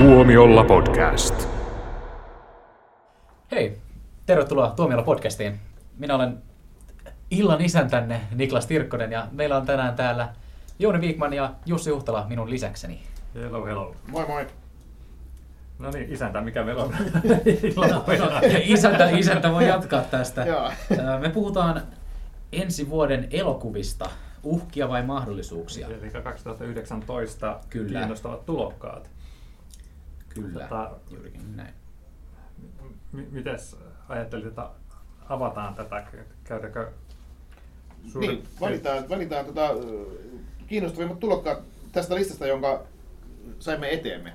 Tuomiolla podcast. Hei, tervetuloa Tuomiolla podcastiin. Minä olen illan isäntänne Niklas Tirkkonen ja meillä on tänään täällä Jouni Viikman ja Jussi Huhtala minun lisäkseni. Hello, hello. Moi moi. No niin, isäntä, mikä meillä on? isäntä, isäntä voi jatkaa tästä. Me puhutaan ensi vuoden elokuvista. Uhkia vai mahdollisuuksia? Eli 2019 Kyllä. kiinnostavat tulokkaat. Kyllä, Tota- juurikin näin. M- mites ajattelit, että avataan tätä? Käydäänkö suuri- Niin, valitaan, valitaan tota, kiinnostavimmat tulokkaat tästä listasta, jonka saimme eteemme.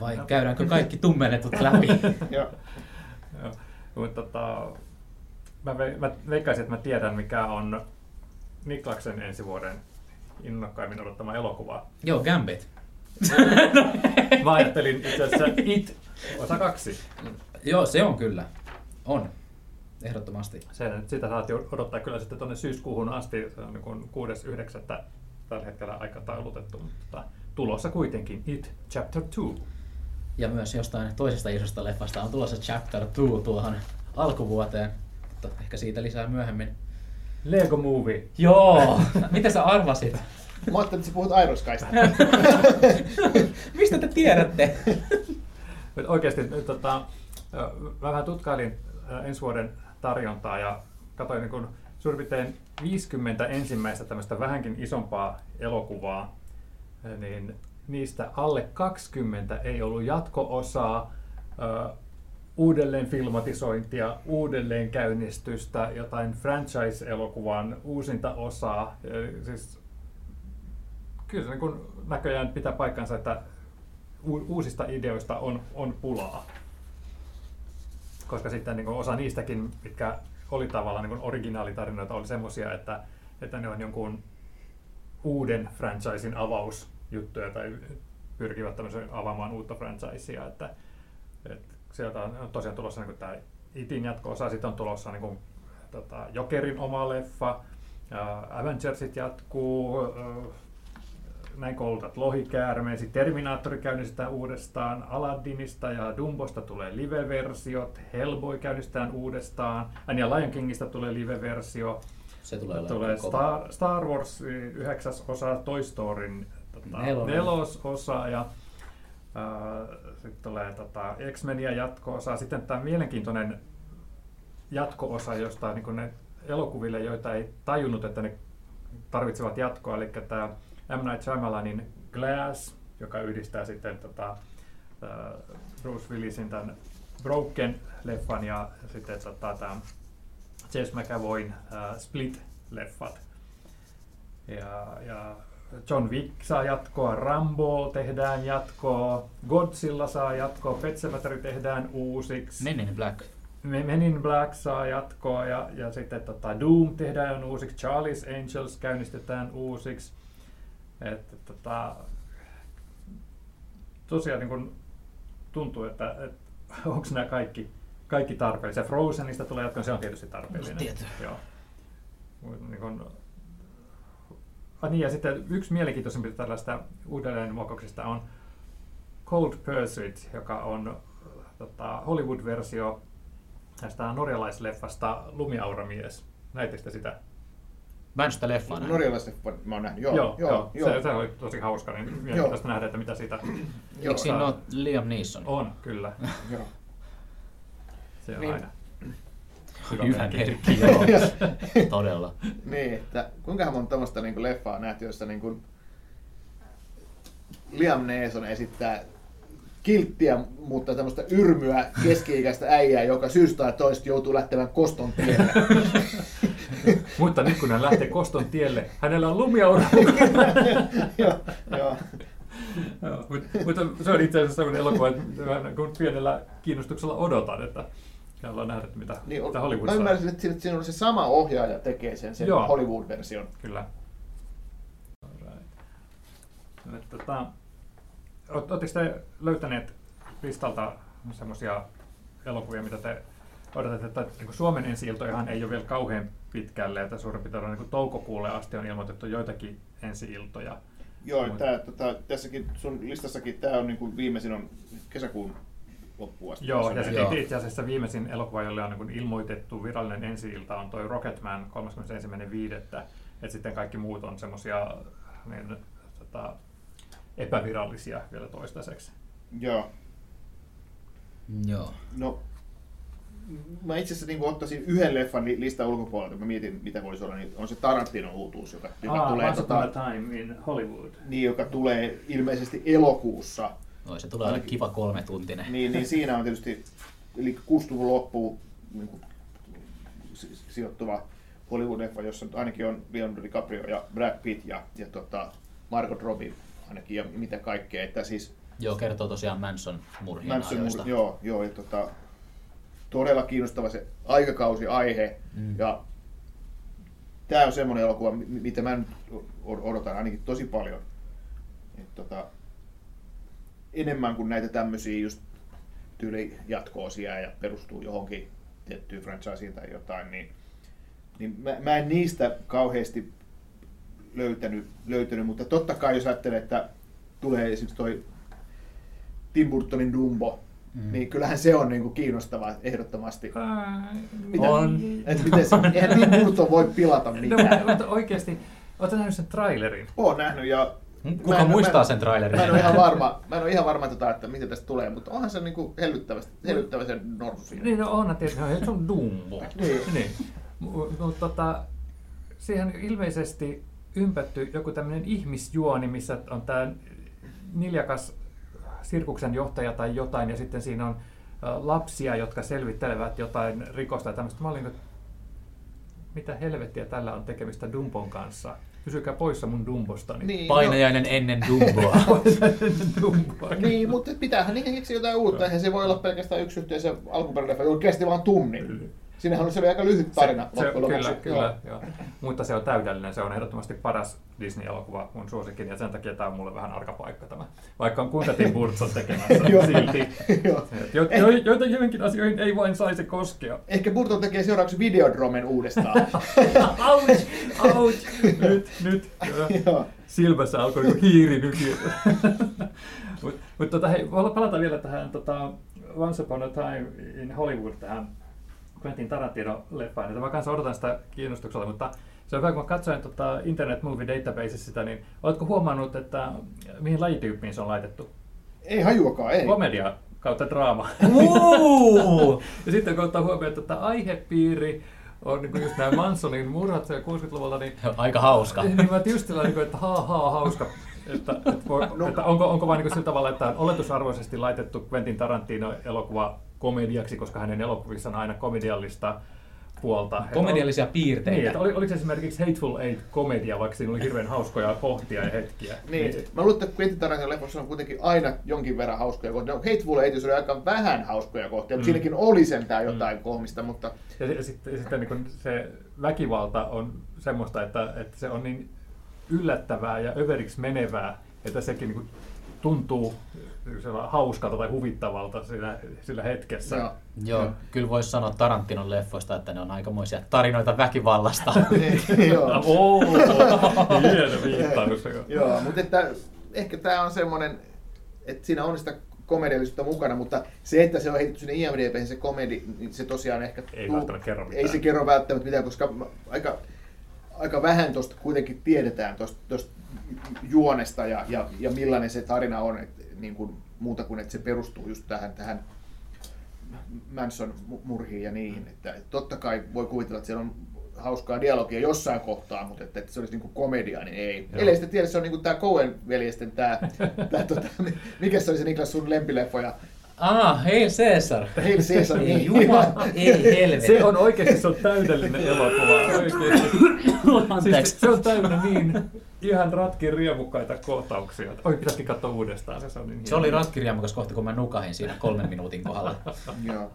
Vai käydäänkö kaikki tummennetut läpi? Joo. Joo. Mutta tota, mä, ve, mä veikkaisin, että mä tiedän, mikä on Niklaksen ensi vuoden innokkaimmin odottama elokuva. Joo, Gambit. Mä ajattelin itse asiassa It, osa kaksi. Joo, se on kyllä. On. Ehdottomasti. Se, sitä saat odottaa kyllä sitten tuonne syyskuuhun asti, se on niin 6.9. tällä hetkellä aikataulutettu, mutta tota, tulossa kuitenkin It Chapter 2. Ja myös jostain toisesta isosta leffasta on tulossa Chapter 2 tuohon alkuvuoteen. Mutta ehkä siitä lisää myöhemmin. Lego Movie. Joo! Miten sä arvasit? Mä ajattelin, että sä puhut Iroskaista. Mistä te tiedätte? Nyt oikeasti nyt, tota, vähän tutkailin ensi vuoden tarjontaa ja katsoin niin kun suurin piirtein 50 ensimmäistä tämmöistä vähänkin isompaa elokuvaa, niin niistä alle 20 ei ollut jatko-osaa, ö, uudelleen filmatisointia, uudelleen käynnistystä, jotain franchise-elokuvan uusinta osaa. Siis, kyllä se niin kun näköjään pitää paikkansa, että uusista ideoista on, on pulaa. Koska sitten niin osa niistäkin, mitkä oli tavallaan niin originaalitarinoita, oli semmoisia, että, että ne on jonkun uuden franchisein avausjuttuja tai pyrkivät avaamaan uutta franchisea. Että, että sieltä on tosiaan tulossa niin tämä Itin jatko-osa, sitten on tulossa niin kuin, tota, Jokerin oma leffa, Avengersit jatkuu, näin koulutat lohikäärmeesi, Terminaattori käynnistetään uudestaan, Aladdinista ja Dumbosta tulee live-versiot, Hellboy käynnistetään uudestaan, Anja ja Lion Kingistä tulee live-versio, Se tulee tulee. Star, Star Wars yhdeksäs osa, Toy Storyn tota, nelososa ja sitten tulee tota, X-Menia jatko-osa. Sitten tämä mielenkiintoinen jatko-osa jostain niin ne elokuville, joita ei tajunnut, että ne tarvitsevat jatkoa, eli tämä M. Night Shyamalanin Glass, joka yhdistää sitten tota, Bruce Willisin tämän Broken-leffan ja sitten tota, tämä James McAvoyn ää, Split-leffat. Ja, ja John Wick saa jatkoa, Rambo tehdään jatkoa, Godzilla saa jatkoa, Pet Sematary tehdään uusiksi. Men in Black. Men in Black saa jatkoa ja, ja sitten tota Doom tehdään uusiksi, Charlie's Angels käynnistetään uusiksi. Että tota, tosiaan niin kun tuntuu, että, että onko nämä kaikki, kaikki tarpeellisia. Frozenista tulee jatkoa, se on tietysti tarpeellinen. No, tietty. Joo. Niin kun, ah, niin, ja sitten yksi mielenkiintoisempi tällaista uudelleenmuokkauksista on Cold Pursuit, joka on tota, Hollywood-versio tästä norjalaisleffasta Lumiauramies. Näittekö te sitä? Mä en sitä leffaa nähnyt. Norjalaisleffa mä oon nähnyt. Joo, joo, joo, joo. Se, se oli tosi hauska, niin mielenkiintoista nähdä, että mitä siitä Eikö siinä ole Liam Neeson? on, kyllä. joo. Se on Niin. aina. Hyvä merkki. joo. Todella. Niin, että kuinka monta tämmöistä niin leffaa on nähty, jossa niin kuin Liam Neeson esittää kilttiä, mutta tämmöistä yrmyä keski-ikäistä äijää, joka syystä tai toista joutuu lähtevän koston tielle. Mutta nyt kun hän lähtee Koston tielle, hänellä on lumiaura mut- Mutta se on itse asiassa sellainen elokuva, että mä kun pienellä kiinnostuksella odotan, että haluan nähdä, että mitä, Niin, mitä mä Hollywood saa. ymmärsin, että siinä- on se sama ohjaaja tekee sen, sen Joo. Hollywood-version. Kyllä. Tota, Oletteko te löytäneet listalta semmoisia elokuvia, mitä te odotatte, että niin kuin Suomen ensi-iltojahan ei ole vielä kauhean pitkälle, että suurin piirtein niin toukokuulle asti on ilmoitettu joitakin ensi-iltoja. Joo, tää, tota, tässäkin sun listassakin tämä on niin kuin viimeisin on kesäkuun loppuun asti. Joo, ja sitten itse asiassa viimeisin elokuva, jolle on niin ilmoitettu virallinen ensi-ilta, on toi Rocketman 31.5. Että sitten kaikki muut on semmoisia niin, tota, epävirallisia vielä toistaiseksi. Joo. Joo. No, mä itse asiassa niin ottaisin yhden leffan li- listan ulkopuolelta, mä mietin mitä voisi olla, niin on se Tarantinon uutuus, joka, joka, tulee, tota, time in Hollywood. niin, joka tulee ilmeisesti elokuussa. Oi, se tulee Ainakin- kiva kolmetuntinen. Niin, niin siinä on tietysti, eli 60-luvun loppuun niin kuin, si- sijoittuva Hollywood-leffa, jossa nyt ainakin on Leonardo DiCaprio ja Brad Pitt ja, ja tota, Margot Robbie ainakin ja mitä kaikkea. Että siis Joo, kertoo tosiaan Manson murhien Manson, ajoista. joo, joo, ja tota, todella kiinnostava se aikakausi, aihe. Mm. Ja tämä on semmoinen elokuva, mi- mitä mä nyt odotan ainakin tosi paljon. Et tota, enemmän kuin näitä tämmöisiä just tyyli jatko-osia ja perustuu johonkin tiettyyn franchiseen tai jotain, niin, niin mä, mä en niistä kauheasti löytänyt, löytänyt, mutta totta kai jos ajattelee, että tulee esimerkiksi toi Tim Burtonin Dumbo, Mm. niin kyllähän se on niinku kiinnostava ehdottomasti. Mitä? On. Et miten se, eihän Tim Burton voi pilata No, mitään. mutta oikeasti, oletko nähnyt sen trailerin? Oon nähnyt ja... Kuka en- muistaa mä en- sen trailerin? Mä en ole ihan varma, mä en ole ihan varma tota, että mitä tästä tulee, mutta onhan se niinku hellyttävästi, hellyttävä se norsu siinä. Niin, no onhan tietysti, no, se on Dumbo. Niin. niin. Mutta tota, siihen ilmeisesti ympätty joku tämmöinen ihmisjuoni, missä on tämä niljakas sirkuksen johtaja tai jotain, ja sitten siinä on lapsia, jotka selvittelevät jotain rikosta ja tämmöistä. Mä olin, niin kuin, mitä helvettiä tällä on tekemistä Dumbon kanssa? Pysykää poissa mun Dumbostani. Niin, Painajainen ennen Dumboa. Dumboa. no, niin, mutta pitäähän niihin keksiä jotain uutta. Eihän se voi olla pelkästään yksi yhteen se alkuperäinen kesti vain tunnin. Siinähän oli aika lyhyt tarina Se, se, kyllä, kyllä, joo. Mutta se on täydellinen. Se on ehdottomasti paras Disney-elokuva mun suosikin, ja sen takia tämä on mulle vähän arka paikka tämä. Vaikka on kuinka Tim Burton tekemässä Joo. silti. Joo. Jo, jo, joita joihinkin asioihin ei vain saisi koskea. Ehkä Burton tekee seuraavaksi Videodromen uudestaan. Ouch! Ouch! Nyt, nyt. Joo. Silmässä alkoi hiiri nykiä. Mutta mut tota, hei, palataan vielä tähän tota, Once Upon a Time in Hollywood, tähän Quentin Tarantino-leffaan. Että mä kanssa odotan sitä kiinnostuksella, mutta se on hyvä, kun mä katsoin tota Internet Movie Databasessa sitä, niin oletko huomannut, että mihin lajityyppiin se on laitettu? Ei hajuakaan, ei. Komedia kautta draama. Ja sitten kun ottaa huomioon, että tämä aihepiiri on niin just nämä Mansonin murhat siellä 60-luvulta, niin Aika hauska. niin mä just sillä niin että haa haa hauska. Että, että, voi, no. että onko, onko vain niin sillä tavalla, että on oletusarvoisesti laitettu Quentin Tarantino elokuva komediaksi, koska hänen elokuvissaan on aina komediallista puolta. Että Komediallisia Oli, piirteitä. niin, että oli, oliko se esimerkiksi Hateful Eight komedia, vaikka siinä oli hirveän hauskoja kohtia ja hetkiä. Niin. Mä luulen, että Quentin Tarantinon leffossa on kuitenkin aina jonkin verran hauskoja kohtia. No, Hateful Eight oli aika vähän hauskoja kohtia, mutta Mm. siinäkin oli sentään jotain kohmista, mutta Ja, ja sitten, ja sitten niin se väkivalta on semmoista, että, että se on niin yllättävää ja överiksi menevää, että sekin niin tuntuu hauskalta tai huvittavalta siinä, sillä hetkessä. Joo. Joo, kyllä voisi sanoa Tarantinon leffoista, että ne on aikamoisia tarinoita väkivallasta. Niin, joo. Oo, hieno viittaus. joo. Joo, mutta että ehkä tämä on semmoinen, että siinä on sitä komediallisuutta mukana, mutta se, että se on heitetty sinne IMDb se komedi, niin se tosiaan ehkä... Ei välttämättä kerro mitään. Ei se kerro välttämättä mitään, koska aika, aika vähän tuosta kuitenkin tiedetään tuosta, juonesta ja, ja, ja millainen se tarina on, et, niin kuin, muuta kuin että se perustuu just tähän, tähän Manson mu- murhiin ja niihin. Että, että totta kai voi kuvitella, että siellä on hauskaa dialogia jossain kohtaa, mutta että, että se olisi niinku komedia, niin ei. Joo. Ellei sitten tiedä, se on niinku tämä Coen-veljesten tämä, tää, tota, mikä se oli se Niklas sun lempileffoja? Ah, hei Caesar! Hail Caesar. Ei jumala, ei helvetti. Se on oikeasti se on täydellinen elokuva. Oikeasti. Siis Anteeksi. se on täynnä niin ihan ratkin riemukkaita kohtauksia. Oi, pitäisikin katsoa uudestaan. Se, se, on niin Se oli ratkirjaamukas kohta, kun mä nukahin siinä kolmen minuutin kohdalla. Joo.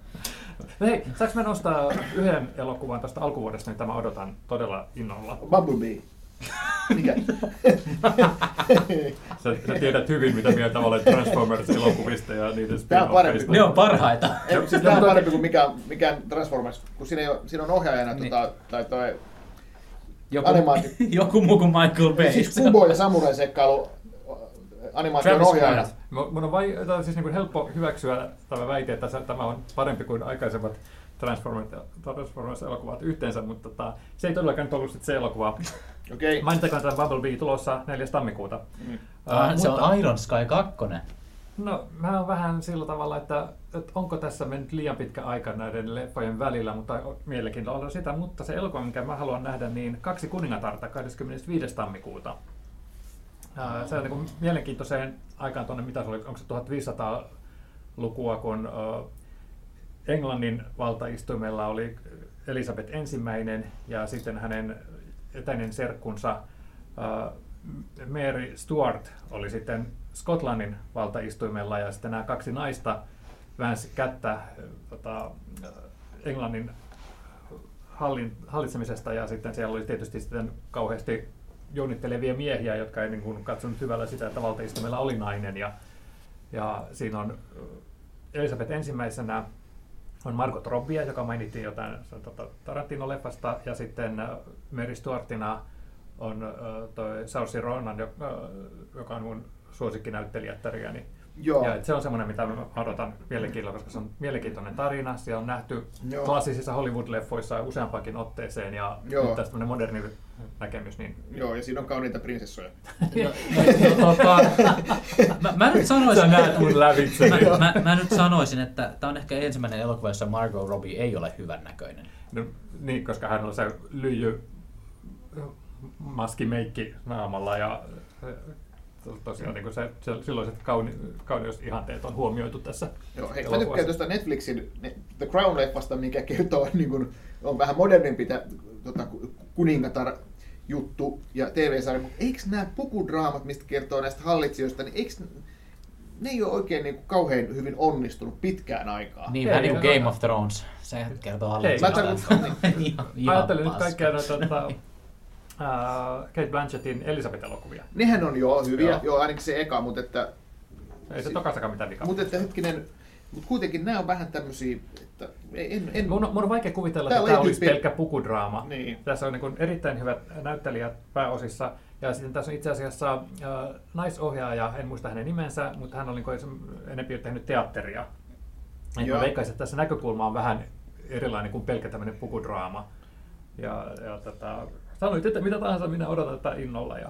No hei, saanko mä nostaa yhden elokuvan tästä alkuvuodesta, niin tämä odotan todella innolla. Bumblebee. Mikä? Sä, sä tiedät hyvin, mitä mieltä olet Transformers-elokuvista ja niiden on parempi. Ne on parhaita. Ei, siis tämä on parempi kuin mikään, mikään Transformers, kun siinä, ei ole, siinä on ohjaajana Niin. tota, tai toi Joku, Animaati. joku muu kuin Michael Bay. Siis Kubo ja Samurai Sekkailu animaation ohjaaja. Mun on vai, tai siis niin kuin helppo hyväksyä tämä väite, että tämä on parempi kuin aikaisemmat Transformers- Transformers-elokuvat yhteensä, mutta tota, se ei todellakaan nyt ollut se elokuva. Okei. Mainittakoon tämä Bumblebee tulossa 4. tammikuuta. Mm. Äh, se mutta- on Iron Sky 2. No, mä oon vähän sillä tavalla, että, että onko tässä mennyt liian pitkä aika näiden leffojen välillä, mutta mielenkiintoista on sitä, mutta se elokuva, minkä mä haluan nähdä, niin kaksi kuningatarta 25. tammikuuta. Ää, se on niin mielenkiintoiseen aikaan tuonne, mitä se oli, onko se 1500-lukua, kun ö, Englannin valtaistuimella oli Elisabeth ensimmäinen ja sitten hänen etäinen serkkunsa ää, Mary Stuart oli sitten Skotlannin valtaistuimella ja sitten nämä kaksi naista väänsi kättä äh, tota, äh, Englannin hallin, hallitsemisesta ja sitten siellä oli tietysti sitten kauheasti jounittelevia miehiä, jotka ei niin kuin katsonut hyvällä sitä, että valtaistuimella oli nainen ja, ja siinä on äh, Elisabeth ensimmäisenä on Margot Robbie, joka mainittiin jotain Tarantino-leffasta, ja sitten äh, Mary Stuartina on äh, toi Saoirse Ronan, joka, äh, joka on mun suosikkinäyttelijättäriäni. Joo. Ja se on semmoinen, mitä mä odotan mielenkiinnolla, koska se on mielenkiintoinen tarina. Se on nähty Joo. klassisissa Hollywood-leffoissa useampakin otteeseen, ja Joo. nyt tästä tämmöinen moderni näkemys, niin Joo, ja siinä on kauniita prinsessoja. No, no, tota, mä, mä, nyt sanoisin, Sä näet mun lävitse. mä, mä, mä, nyt sanoisin, että tämä on ehkä ensimmäinen elokuva, jossa Margot Robbie ei ole hyvän näköinen. No, niin, koska hän on se lyijy maskimeikki naamalla ja to- tosiaan niin se, se, silloiset kauni, kauneusihanteet on huomioitu tässä Joo, hei, mä tykkään tuosta Netflixin ne- The Crown-leffasta, mikä kertoo, niin kuin, on vähän modernimpi tota, ku- kuningatar juttu ja TV-sarja, mutta eikö nämä pukudraamat, mistä kertoo näistä hallitsijoista, niin eikö ne ei ole oikein niin kuin, kauhean hyvin onnistunut pitkään aikaa. Niin vähän niin kuin Game of Thrones. Se kertoo ihan Ajattelin nyt paska. kaikkia noita tota, ää, Kate Blanchettin Elisabeth-elokuvia. Nehän on jo hyviä, Joo. joo. ainakin se eka, mutta että, Ei se tokasakaan mitään vikaa. mutta että hetkinen, mutta kuitenkin nämä on vähän tämmöisiä, että en, en, Mun on, mun on vaikea kuvitella, Täällä että tämä olisi pelkkä pukudraama. Niin. Tässä on niin erittäin hyvät näyttelijät pääosissa. Ja sitten tässä on itse asiassa äh, naisohjaaja, en muista hänen nimensä, mutta hän oli niin enemmän tehnyt teatteria. Et Joo. mä veikkaisin, että tässä näkökulma on vähän erilainen kuin pelkkä tämmöinen pukudraama. Ja, ja tota, sanoit, että mitä tahansa minä odotan tätä innolla. Ja,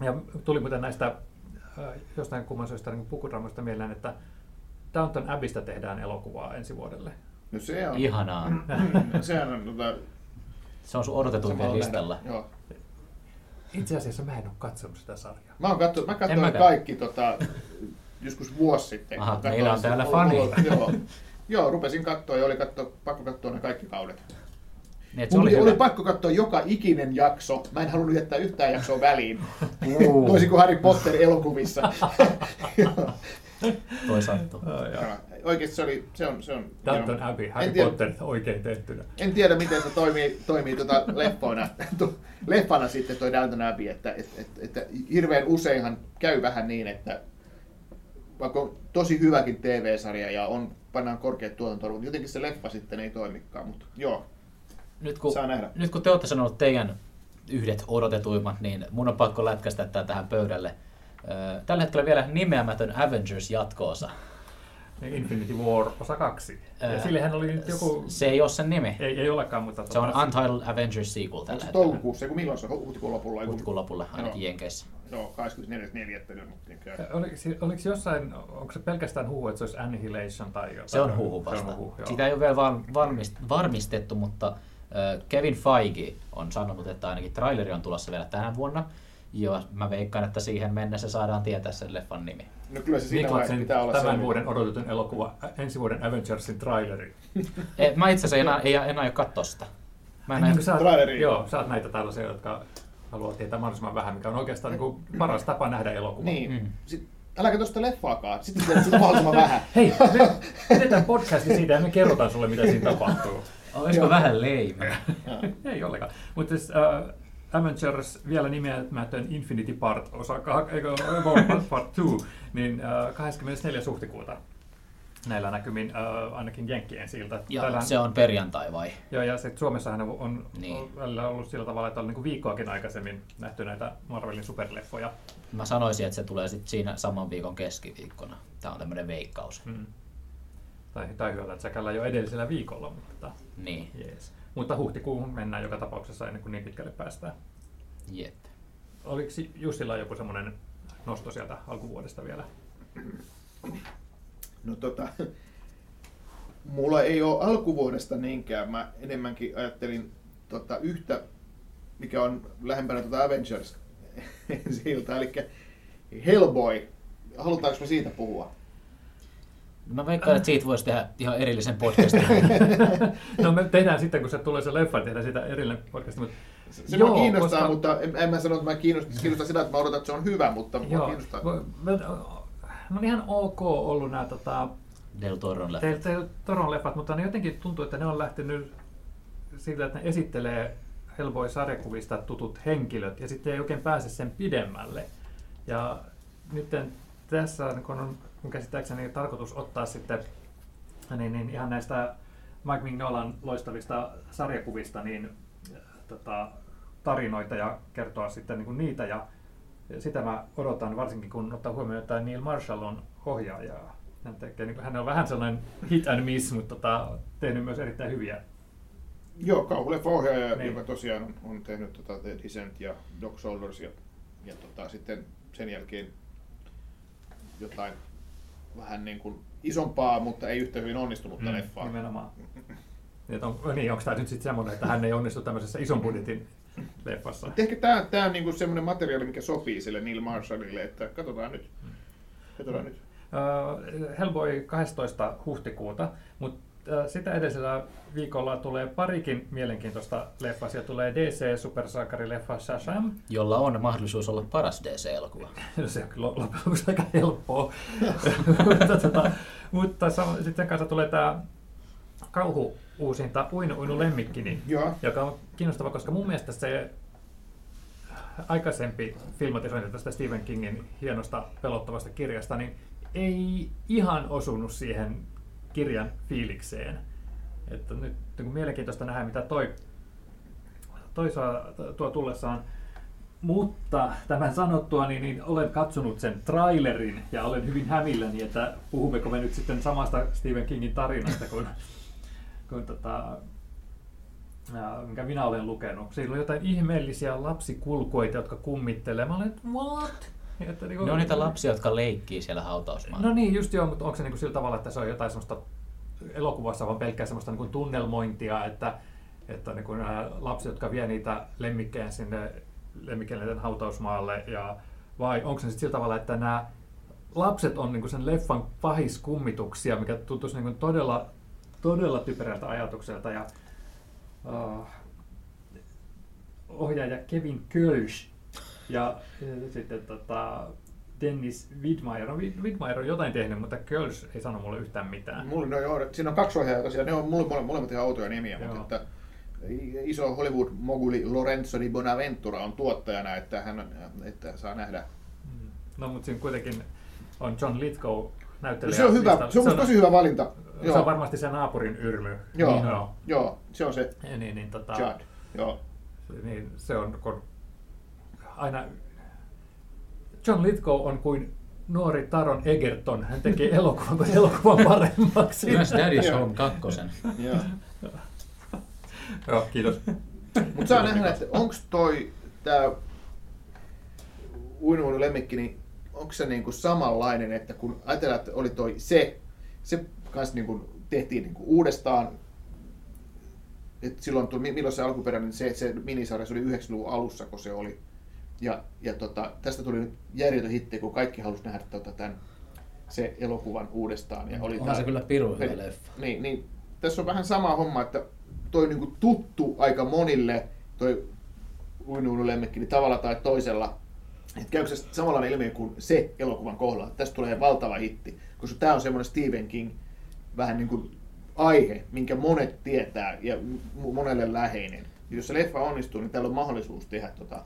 ja tuli muuten näistä äh, jostain kumman syystä niin pukudraamoista mieleen, että Downton Abbeystä tehdään elokuvaa ensi vuodelle. no se on, Ihanaa. Mm, sehän on tota, Se on sun odotetuimpien samalla listalla. Joo. Itse asiassa mä en ole katsonut sitä sarjaa. Mä, oon katso, mä katsoin mäkään. kaikki tota, joskus vuosi sitten. Aha, meillä on täällä fani. Joo, joo, rupesin katsoa ja oli katso, pakko katsoa ne kaikki kaudet. Niin, Mun oli oli, pakko katsoa joka ikinen jakso. Mä en halunnut jättää yhtään jaksoa väliin. Toisin kuin Harry Potter elokuvissa. Toi sattuu. Joo. Oikeesti se, oli, se on... Se on Downton. Abbey, Harry en tiedä, Potter oikein tehtynä. En tiedä, miten se toimii, toimii tota leffoina, tu- leffana sitten toi Downton Abbey, että, että, että, että hirveän useinhan käy vähän niin, että vaikka on tosi hyväkin TV-sarja ja on, pannaan korkeat tuotantoarvot, mutta jotenkin se leffa sitten ei toimikaan, mutta joo, Nyt kun, Saa nähdä. nyt kun te olette sanonut teidän yhdet odotetuimmat, niin mun on pakko lätkästä tämä tähän pöydälle. Tällä hetkellä vielä nimeämätön Avengers jatkoosa. Infinity War osa kaksi. Ja Ää, sillehän oli nyt joku... Se ei ole sen nimi. Ei, ei olekaan, mutta... Se on tota- Untitled Avengers sequel onko tällä se hetkellä. toukokuussa, kun milloin se on, huhtikuun lopulla? Huhtikuun lopulla ainakin Joo. Jenkeissä. Joo, 24.4. ilmoittiin käy. Oliko, jossain, onko se pelkästään huhu, että se olisi Annihilation tai jotain? Se on huhu Se on vasta. huhu, joo. Sitä ei ole vielä val- valmist- varmistettu, mutta Kevin Feige on sanonut, että ainakin traileri on tulossa vielä tänä vuonna. Ja mä veikkaan, että siihen mennessä saadaan tietää sen leffan nimi. No kyllä se siinä vaiheessa Niklaksen pitää olla tämän selvä. vuoden odotetun elokuva, ä, ensi vuoden Avengersin traileri. E, mä itse asiassa enää, ei, enää aio katsoa sitä. Mä en Niin sä, oot- Traileri. joo, sä oot näitä tällaisia, jotka haluaa tietää mahdollisimman vähän, mikä on oikeastaan niin kuin paras tapa nähdä elokuva. Niin. Mm. Sit, älä katso sitä leffaakaan, sitten tiedät sitä mahdollisimman vähän. Hei, me pidetään podcasti siitä ja me kerrotaan sulle, mitä siinä tapahtuu. olisiko Joo. vähän leime? Joo. Ei ollenkaan. Mutta siis äh, Avengers vielä nimeämätön Infinity Part, osa eikö, part, part 2, niin äh, 24. huhtikuuta. näillä näkymin äh, ainakin Jenkkien siltä. Ja Täällähän- se on perjantai vai? Joo, ja sitten Suomessahan on, on Niin. välillä ollut sillä tavalla, että on niin viikkoakin aikaisemmin nähty näitä Marvelin superleffoja. Mä sanoisin, että se tulee sitten siinä saman viikon keskiviikkona. Tämä on tämmöinen veikkaus. Mm. Tai, tai hyöllä, että säkällä jo edellisellä viikolla, mutta Niin, jees. Mutta huhtikuuhun mennään joka tapauksessa ennen kuin niin pitkälle päästään. jep. Oliko Jussilla joku semmoinen nosto sieltä alkuvuodesta vielä? No tota, mulla ei ole alkuvuodesta niinkään. Mä enemmänkin ajattelin tota, yhtä, mikä on lähempänä tota Avengers siltä, eli Hellboy. Halutaanko me siitä puhua? Mä veikkaan, että siitä voisi tehdä ihan erillisen podcastin. no me tehdään sitten, kun se tulee se leffa, tehdään sitä erillinen podcast. Mutta Se, se Joo, kiinnostaa, koska- mutta en, en mä sano, että mä kiinnostaa, kiinnostaa sitä, että mä odotan, että se on hyvä, mutta mua Joo, kiinnostaa. Mä- mä- mä on ihan ok ollut nämä tota, Del Toron leffa. Teillä teillä Toron leffat, mutta ne jotenkin tuntuu, että ne on lähtenyt siitä, että ne esittelee Hellboy-sarjakuvista tutut henkilöt ja sitten ei oikein pääse sen pidemmälle. Ja nyt tässä kun on käsittääkseni tarkoitus ottaa sitten niin, niin ihan näistä Mike Mignolan loistavista sarjakuvista niin, äh, tota, tarinoita ja kertoa sitten niin kuin niitä. Ja sitä mä odotan varsinkin, kun ottaa huomioon, että Neil Marshall on ohjaaja. Hän, tekee, niin kuin, hän on vähän sellainen hit and miss, mutta tota, tehnyt myös erittäin hyviä. Joo, kauhuleffa ohjaaja, Niin. joka tosiaan on, on tehnyt tota The Descent ja Dog Soldiers ja, ja tota, sitten sen jälkeen jotain vähän niin kuin isompaa, mutta ei yhtä hyvin onnistunutta mm, leffaa. Nimenomaan. Niin, on, niin onko tämä nyt sitten semmoinen, että hän ei onnistu tämmöisessä ison budjetin leffassa? Mutta ehkä tämä, tämä on niin kuin semmoinen materiaali, mikä sopii sille Neil Marshallille, että katsotaan nyt. Katsotaan nyt. Uh, Hellboy 12. huhtikuuta, mutta sitä edellisellä viikolla tulee parikin mielenkiintoista leffaa. Siellä tulee DC-supersankarileffa Shazam. jolla on mahdollisuus olla paras DC-elokuva. No se on kyllä loppujen lopuksi aika helppoa. mutta tota, mutta sitten kanssa tulee tämä kauhu uusinta Uinu Uinu lemmikkini, Joo. joka on kiinnostava, koska mun mielestä se aikaisempi filmatisointi tästä Stephen Kingin hienosta pelottavasta kirjasta, niin ei ihan osunut siihen kirjan fiilikseen. Että nyt niin mielenkiintoista nähdä, mitä toi, toi saa, tuo tullessaan. Mutta tämän sanottua, niin, niin olen katsonut sen trailerin ja olen hyvin hämilläni, että puhummeko me nyt sitten samasta Stephen Kingin tarinasta kuin, kuin tota, minkä minä olen lukenut. Siinä on jotain ihmeellisiä lapsikulkuita, jotka kummittelee. Mä olen, what? Että, niin Ne on niitä lapsia, jotka leikkii siellä hautausmaalla. No niin, just joo, mutta onko se niin kuin sillä tavalla, että se on jotain semmoista elokuvassa vaan pelkkää semmoista niin kuin tunnelmointia, että, että niin kuin nämä lapset, jotka vie niitä lemmikkejä sinne lemmikkeiden hautausmaalle, ja, vai onko se sitten sillä tavalla, että nämä lapset on niin kuin sen leffan pahiskummituksia, mikä tuntuisi niin kuin todella, todella typerältä ajatukselta. Ja, uh, ohjaaja Kevin Kölsch ja sitten tota, Dennis Widmeyer. No, Wid- Widmeyer on jotain tehnyt, mutta Kölsch ei sano mulle yhtään mitään. Mulla, no joo, siinä on kaksi ohjaajaa tosiaan, ne on mulle mole- molemmat ihan outoja nimiä, Joo. mutta että iso Hollywood-moguli Lorenzo di Bonaventura on tuottajana, että hän että saa nähdä. Mm. No, mutta siinä kuitenkin on John Lithgow näyttelijä. Se on hyvä, se on musta tosi hyvä valinta. Se on varmasti se naapurin yrmy. Joo, Niin, joo, joo, se on se Ja Niin, niin, tota, Chad. Joo. niin se on kun aina John Lithgow on kuin nuori Taron Egerton. Hän tekee elokuvan, elokuvan paremmaksi. Myös Daddy's. Home 2. Joo. Joo, kiitos. Mutta saa nähdä, että onko toi tää uinuunu lemmikki, niin onko se niinku samanlainen, että kun ajatellaan, että oli toi se, se kanssa niinku tehtiin niinku uudestaan, että silloin tuli, milloin se alkuperäinen se, se minisarja, se oli 90-luvun alussa, kun se oli. Ja, ja tota, tästä tuli nyt järjetön hitti, kun kaikki halusi nähdä tota, tämän, se elokuvan uudestaan. Ja oli Onhan tää- se kyllä pirun hyvä leffa. Niin, niin, tässä on vähän sama homma, että toi niinku tuttu aika monille, toi uinuunu lemmikki, niin tavalla tai toisella, että käykö se samanlainen ilmiö kuin se elokuvan kohdalla, tästä tulee valtava hitti, koska tämä on semmoinen Stephen King vähän niin kuin aihe, minkä monet tietää ja monelle läheinen. Ja jos se leffa onnistuu, niin täällä on mahdollisuus tehdä tota,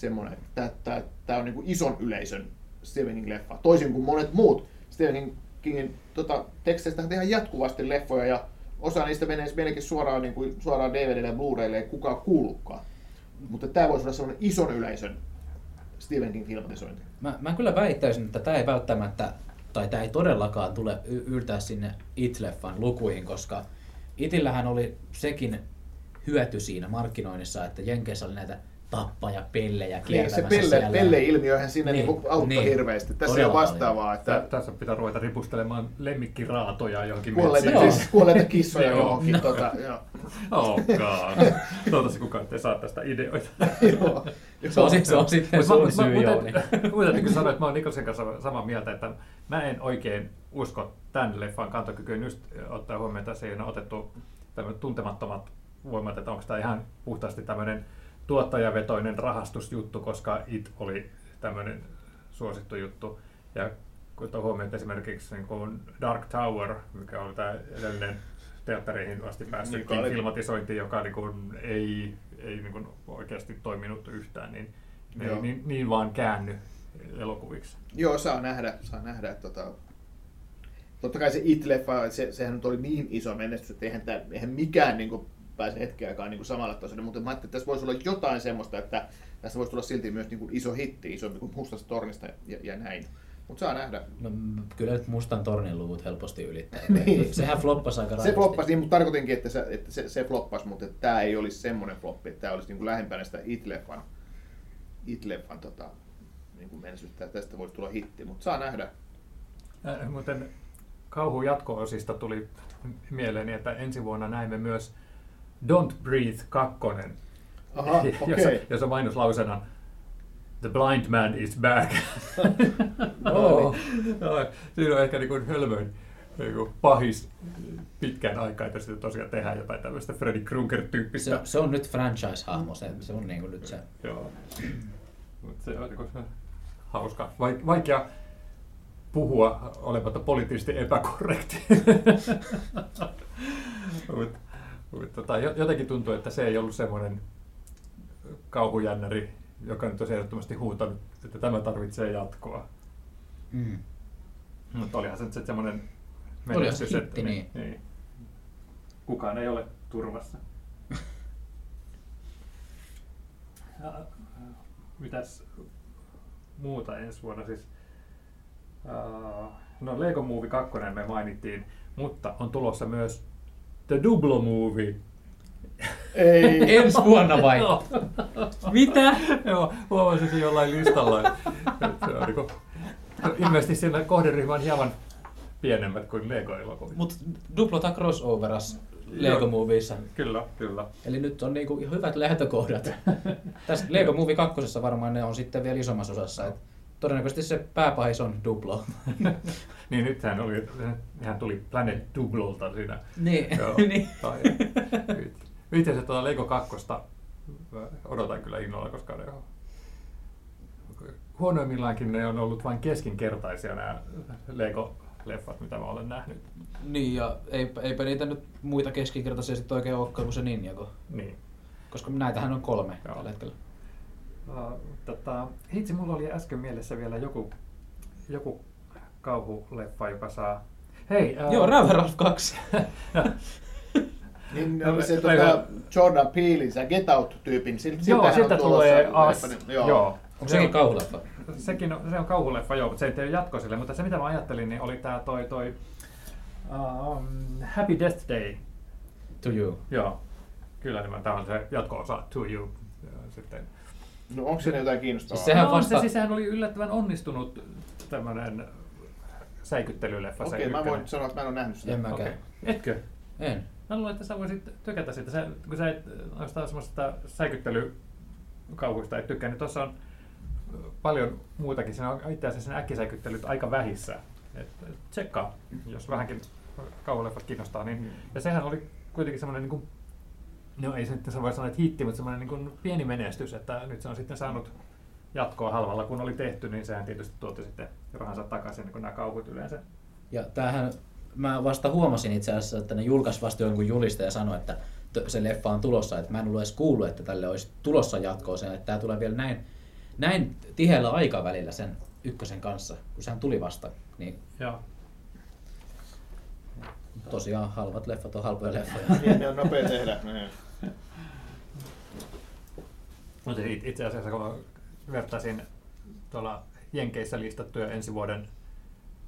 semmoinen, että tämä on niin kuin ison yleisön Stephen King-leffa, toisin kuin monet muut Stephen King Kingin tota, teksteistä tehdään jatkuvasti leffoja ja osa niistä menee melkein suoraan, niin kuin, suoraan DVDlle ja Blu-raylle, ei kukaan kuullutkaan. Mutta tämä voisi olla sellainen ison yleisön Stephen King filmatisointi. Mä, mä kyllä väittäisin, että tämä ei välttämättä, tai tämä ei todellakaan tule yltää sinne It-leffan lukuihin, koska Itillähän oli sekin hyöty siinä markkinoinnissa, että Jenkeissä oli näitä tappajapellejä Niin, se pelle, siellä. pelle-ilmiöhän siinä Niin, niin, auttoi niin. hirveästi. Tässä Todella ole vastaavaa, Tä, että tässä pitää ruveta ripustelemaan lemmikkiraatoja johonkin kuolleita, kiss, kuolleita kissoja johonkin. No. Tota, joo. Oh god. Toivottavasti kukaan ei saa tästä ideoita. Joo. Se on, se on sitten sun syy, mut Jouni. täytyy- Mun täytyy kyllä sanoa, että mä oon Nikolsen kanssa samaa mieltä, että mä en oikein usko tämän leffan kantokykyyn just ottaa huomioon, että siinä on otettu tämmöiset tuntemattomat voimat, että onko tämä ihan puhtaasti tämmöinen tuottajavetoinen rahastusjuttu, koska It oli tämmöinen suosittu juttu. Ja kun huomioon, että esimerkiksi niin kuin Dark Tower, mikä oli tämä edellinen teattereihin asti päässyt oli- filmatisointi, joka niin kuin ei, ei niin kuin oikeasti toiminut yhtään, niin ne ei niin, niin vaan käänny elokuviksi. Joo, saa nähdä, saa nähdä. Että tota, totta kai se It-leffa, se, sehän nyt oli niin iso menestys, että eihän, tää, eihän mikään niin kuin, pääse hetkeäkaan niin kuin samalle tasolle, mutta mä ajattelin, että tässä voisi olla jotain semmoista, että tässä voisi tulla silti myös niin kuin iso hitti, isompi kuin Mustasta tornista ja, ja näin. Mutta saa nähdä. No, kyllä nyt mustan tornin luvut helposti ylittää. Niin. Sehän floppasi aika Se rajusti. floppasi, niin, mutta tarkoitinkin, että se, että se, se floppasi, mutta tämä ei olisi semmoinen floppi, että tämä olisi niin kuin lähempänä sitä It-leffan, It-leffan tota, niin kuin menestystä, että tästä voisi tulla hitti, mutta saa nähdä. Äh, muuten kauhu jatko-osista tuli mieleeni, että ensi vuonna näimme myös Don't Breathe 2, Aha, okei. jossa, jossa mainoslausena The blind man is back. Oo. Joo, Siinä on ehkä niin kuin hölmöin niin kuin pahis pitkään aikaa, että sitten tosiaan tehdään jotain tämmöistä Freddy Krueger-tyyppistä. Se, se on nyt franchise-hahmo, se, se on niinku nyt se. Joo. Mut se on niinku se hauska. Vaik- vaikea puhua olematta poliittisesti epäkorrekti. Tota, jo- jotenkin tuntuu, että se ei ollut semmoinen kauhujännäri, joka nyt olisi ehdottomasti huutanut, että tämä tarvitsee jatkoa. Mm. Mutta olihan se nyt se semmoinen menestys, että hitti, niin. niin. Kukaan ei ole turvassa. Ja, Mitäs muuta ensi vuonna siis? Uh, no Lego Movie 2 me mainittiin, mutta on tulossa myös The Dublo Movie. Ei. Ensi vuonna vai? Joo. Mitä? Joo, huomasin sen jollain listalla. että se on niinku, ilmeisesti siinä kohderyhmä on hieman pienemmät kuin Lego-elokuvat. Mut duplota crossoveras Lego. Movieissa. Kyllä, kyllä. Eli nyt on niinku hyvät lähtökohdat. Tässä Lego Movie 2 varmaan ne on sitten vielä isommassa osassa. Et todennäköisesti se pääpahis on Duplo. Niin nythän oli, hän tuli Planet Dublolta siinä. niin. Joo. niin. Tai, itse asiassa tuota Lego 2 odotan kyllä innolla, koska ne on huonoimmillaankin ne on ollut vain keskinkertaisia nämä Lego-leffat, mitä mä olen nähnyt. Niin, ja ei, eipä niitä nyt muita keskinkertaisia sitten oikein olekaan kuin se Ninjago. Niin. Koska näitähän on kolme Joo. tällä hetkellä. Uh, tota, hitsi, mulla oli äsken mielessä vielä joku, joku kauhuleffa, joka saa... Hei! Uh, Joo, Raven Ralph 2. Niin No, se tota, Jordan Peelin, se Get Out-tyypin, sil- Joo, siltähän siltä tulee As. leffa, niin- Joo. Joo. Onko Se sekin on- kauhuleffa? Sekin on, se on kauhuleffa, joo, mutta se ei tee jatko sille. Mutta se mitä mä ajattelin, niin oli tää toi, toi um, Happy Death Day. To you. Joo, kyllä niin tämä on se jatko-osa To You. Ja sitten. No onko siinä jotain kiinnostavaa? Siis sehän no, vasta- se, siis sehän oli yllättävän onnistunut tämmönen säikyttelyleffa. se Okei, mä ykkönen. voin sanoa, että mä en ole nähnyt sitä. En mäkään. Okei. Etkö? En. Mä luulen, että sä voisit tykätä siitä. Sä, kun sä et noista semmoista säikyttelykauhuista et tykkää, niin tuossa on paljon muutakin. Siinä on itse asiassa äkkisäikyttelyt aika vähissä. Et, tsekkaa, jos vähänkin kauhuleffat kiinnostaa. Niin, ja sehän oli kuitenkin semmoinen, niin kuin, no ei se nyt se voi sanoa, että hitti, mutta semmoinen niin kuin pieni menestys, että nyt se on sitten saanut jatkoa halvalla, kun oli tehty, niin sehän tietysti tuotti sitten rahansa takaisin, niin kuin nämä kauhut yleensä. Ja tämähän, mä vasta huomasin itse asiassa, että ne julkaisi vasta jonkun juliste ja sanoi, että se leffa on tulossa. Että mä en ollut edes kuullut, että tälle olisi tulossa jatkoa sen, että tämä tulee vielä näin, näin tiheällä aikavälillä sen ykkösen kanssa, kun sehän tuli vasta. Niin Joo. Tosiaan halvat leffat on halpoja leffoja. Niin, ne on nopea tehdä. Niin. Mutta it- itse asiassa kun vertaisin tuolla Jenkeissä listattuja ensi vuoden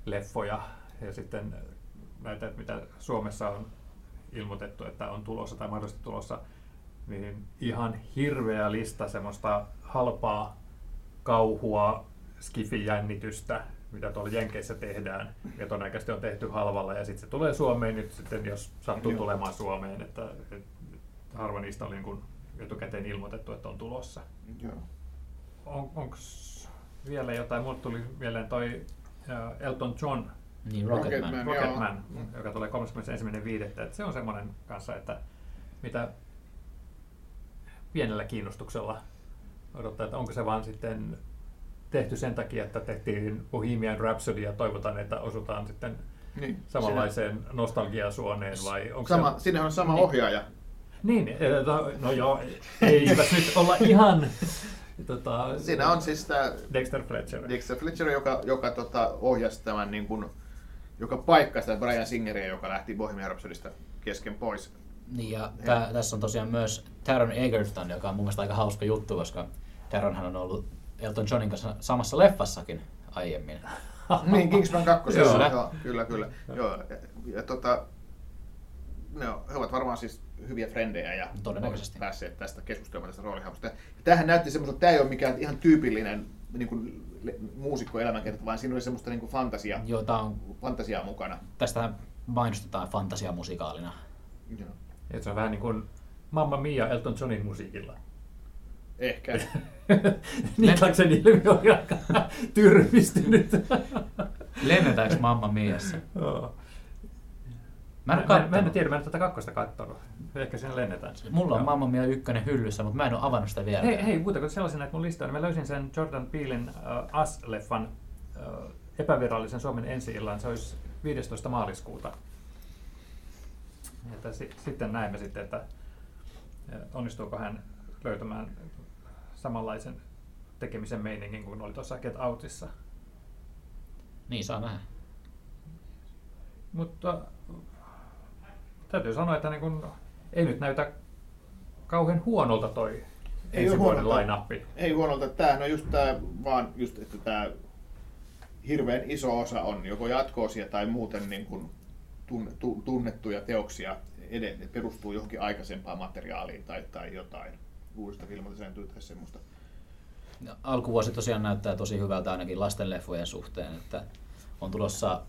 leffoja ja sitten näitä, mitä Suomessa on ilmoitettu, että on tulossa tai mahdollisesti tulossa, niin ihan hirveä lista semmoista halpaa kauhua, skifijännitystä, mitä tuolla Jenkeissä tehdään, ja todennäköisesti on tehty halvalla, ja sitten se tulee Suomeen nyt sitten, jos sattuu Joo. tulemaan Suomeen, että, että harva niistä oli niin kuin etukäteen ilmoitettu, että on tulossa. Joo. On, Onko vielä jotain? Mulle tuli mieleen toi Elton John Niin, Rocketman. Rocketman. Rocketman, Joo. joka tulee 31.5. Että se on semmoinen kanssa, että mitä pienellä kiinnostuksella odottaa, että onko se vaan sitten tehty sen takia, että tehtiin Bohemian Rhapsody ja toivotaan, että osutaan sitten Niin. samanlaiseen nostalgiasuoneen vai onko Sama, se... siinähän on sama Niin. ohjaaja. Niin, eh, no, no joo, eipäs nyt olla ihan... Tota, Siinä on siis tämä Dexter Fletcher. Dexter Fletcher, joka, joka tota, ohjasi tämän, niin kuin, joka paikkasi tämän Brian Singeria, joka lähti Bohemian Rhapsodysta kesken pois. Niin, ja tää, tässä on tosiaan myös Taron Egerton, joka on mun mielestä aika hauska juttu, koska Taronhan on ollut Elton Johnin kanssa samassa leffassakin aiemmin. niin, Kingsman 2. Joo. Joo, joo, kyllä, kyllä. Joo, ja, ja, tota, no, he ovat varmaan siis hyviä frendejä ja Todennäköisesti. päässeet tästä keskustelemaan tästä roolihahmosta. Ja tämähän näytti semmoista, että tämä ei ole mikään ihan tyypillinen niin kuin, le- muusikko elämänkerta, vaan siinä oli semmoista niin kuin fantasia, Joo, tää on, fantasiaa mukana. tästä mainostetaan fantasiamusikaalina. Joo. Et se on vähän niin kuin Mamma Mia Elton Johnin musiikilla. Ehkä. Niklaksen ilmi oli aika tyrmistynyt. Lennetäänkö Mamma Miassa? Joo. Mä en Mä, mä en tiedä, mä en ole tätä kakkosta kattonut. Ehkä siinä lennetään. Mulla on Joo. Mamma Mia ykkönen hyllyssä, mutta mä en oo avannut sitä vielä. Hei, hei, muuta kuin sellaisena, että mun lista on, mä löysin sen Jordan Peelin uh, Us-leffan uh, epävirallisen Suomen ensi-illan. Se olisi 15. maaliskuuta. Että si- sitten näemme sitten, että eh, onnistuuko hän löytämään samanlaisen tekemisen meiningin kuin oli tuossa Get Outissa. Niin, saa nähdä. Mutta täytyy sanoa, että niin kun, ei nyt näytä kauhean huonolta toi Ei ensi vuoden huonolta. line-appi. Ei huonolta. Tämähän on just tämä, vaan just, että tämä hirveän iso osa on joko jatkoosia tai muuten niin kuin tu- tunnettuja teoksia edelleen, perustuu johonkin aikaisempaan materiaaliin tai, tai jotain uudesta filmasta tai semmoista. Alkuvuosi tosiaan näyttää tosi hyvältä ainakin lastenleffojen suhteen, että on tulossa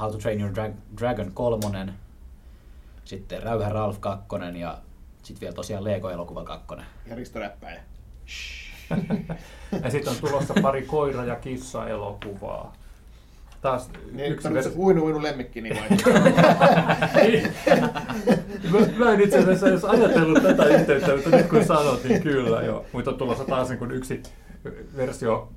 How to Train Your Dra- Dragon 3, sitten Räyhä Ralph 2 ja sitten vielä tosiaan Lego-elokuva 2. Ja Risto Räppäjä. ja sitten on tulossa pari koira- ja kissa-elokuvaa. Taas Niin, yksi vers- uinu uinu lemmikkini vai? mä, en itse asiassa edes ajatellut tätä yhteyttä, mutta nyt kun sanot, niin kyllä joo. Mutta on tulossa taas niin kuin yksi versio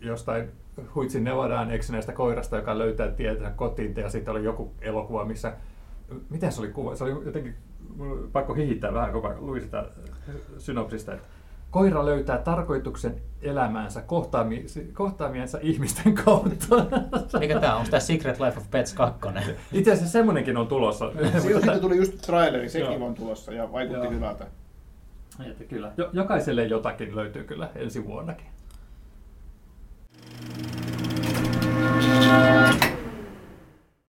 jostain Huitsin Nevadaan eksyneestä koirasta, joka löytää tietä kotiin, ja sitten oli joku elokuva, missä, miten se oli kuva? Se oli jotenkin, pakko hihittää vähän, kun luin sitä synopsista, että koira löytää tarkoituksen elämäänsä kohtaami, kohtaamiensa ihmisten kautta. Mikä tää on? Onko tää Secret Life of Pets 2? Itse asiassa semmonenkin on tulossa. Siitä, tuli just traileri, sekin Joo. on tulossa ja vaikutti Joo. hyvältä. Että kyllä. Jo, jokaiselle jotakin löytyy kyllä ensi vuonnakin.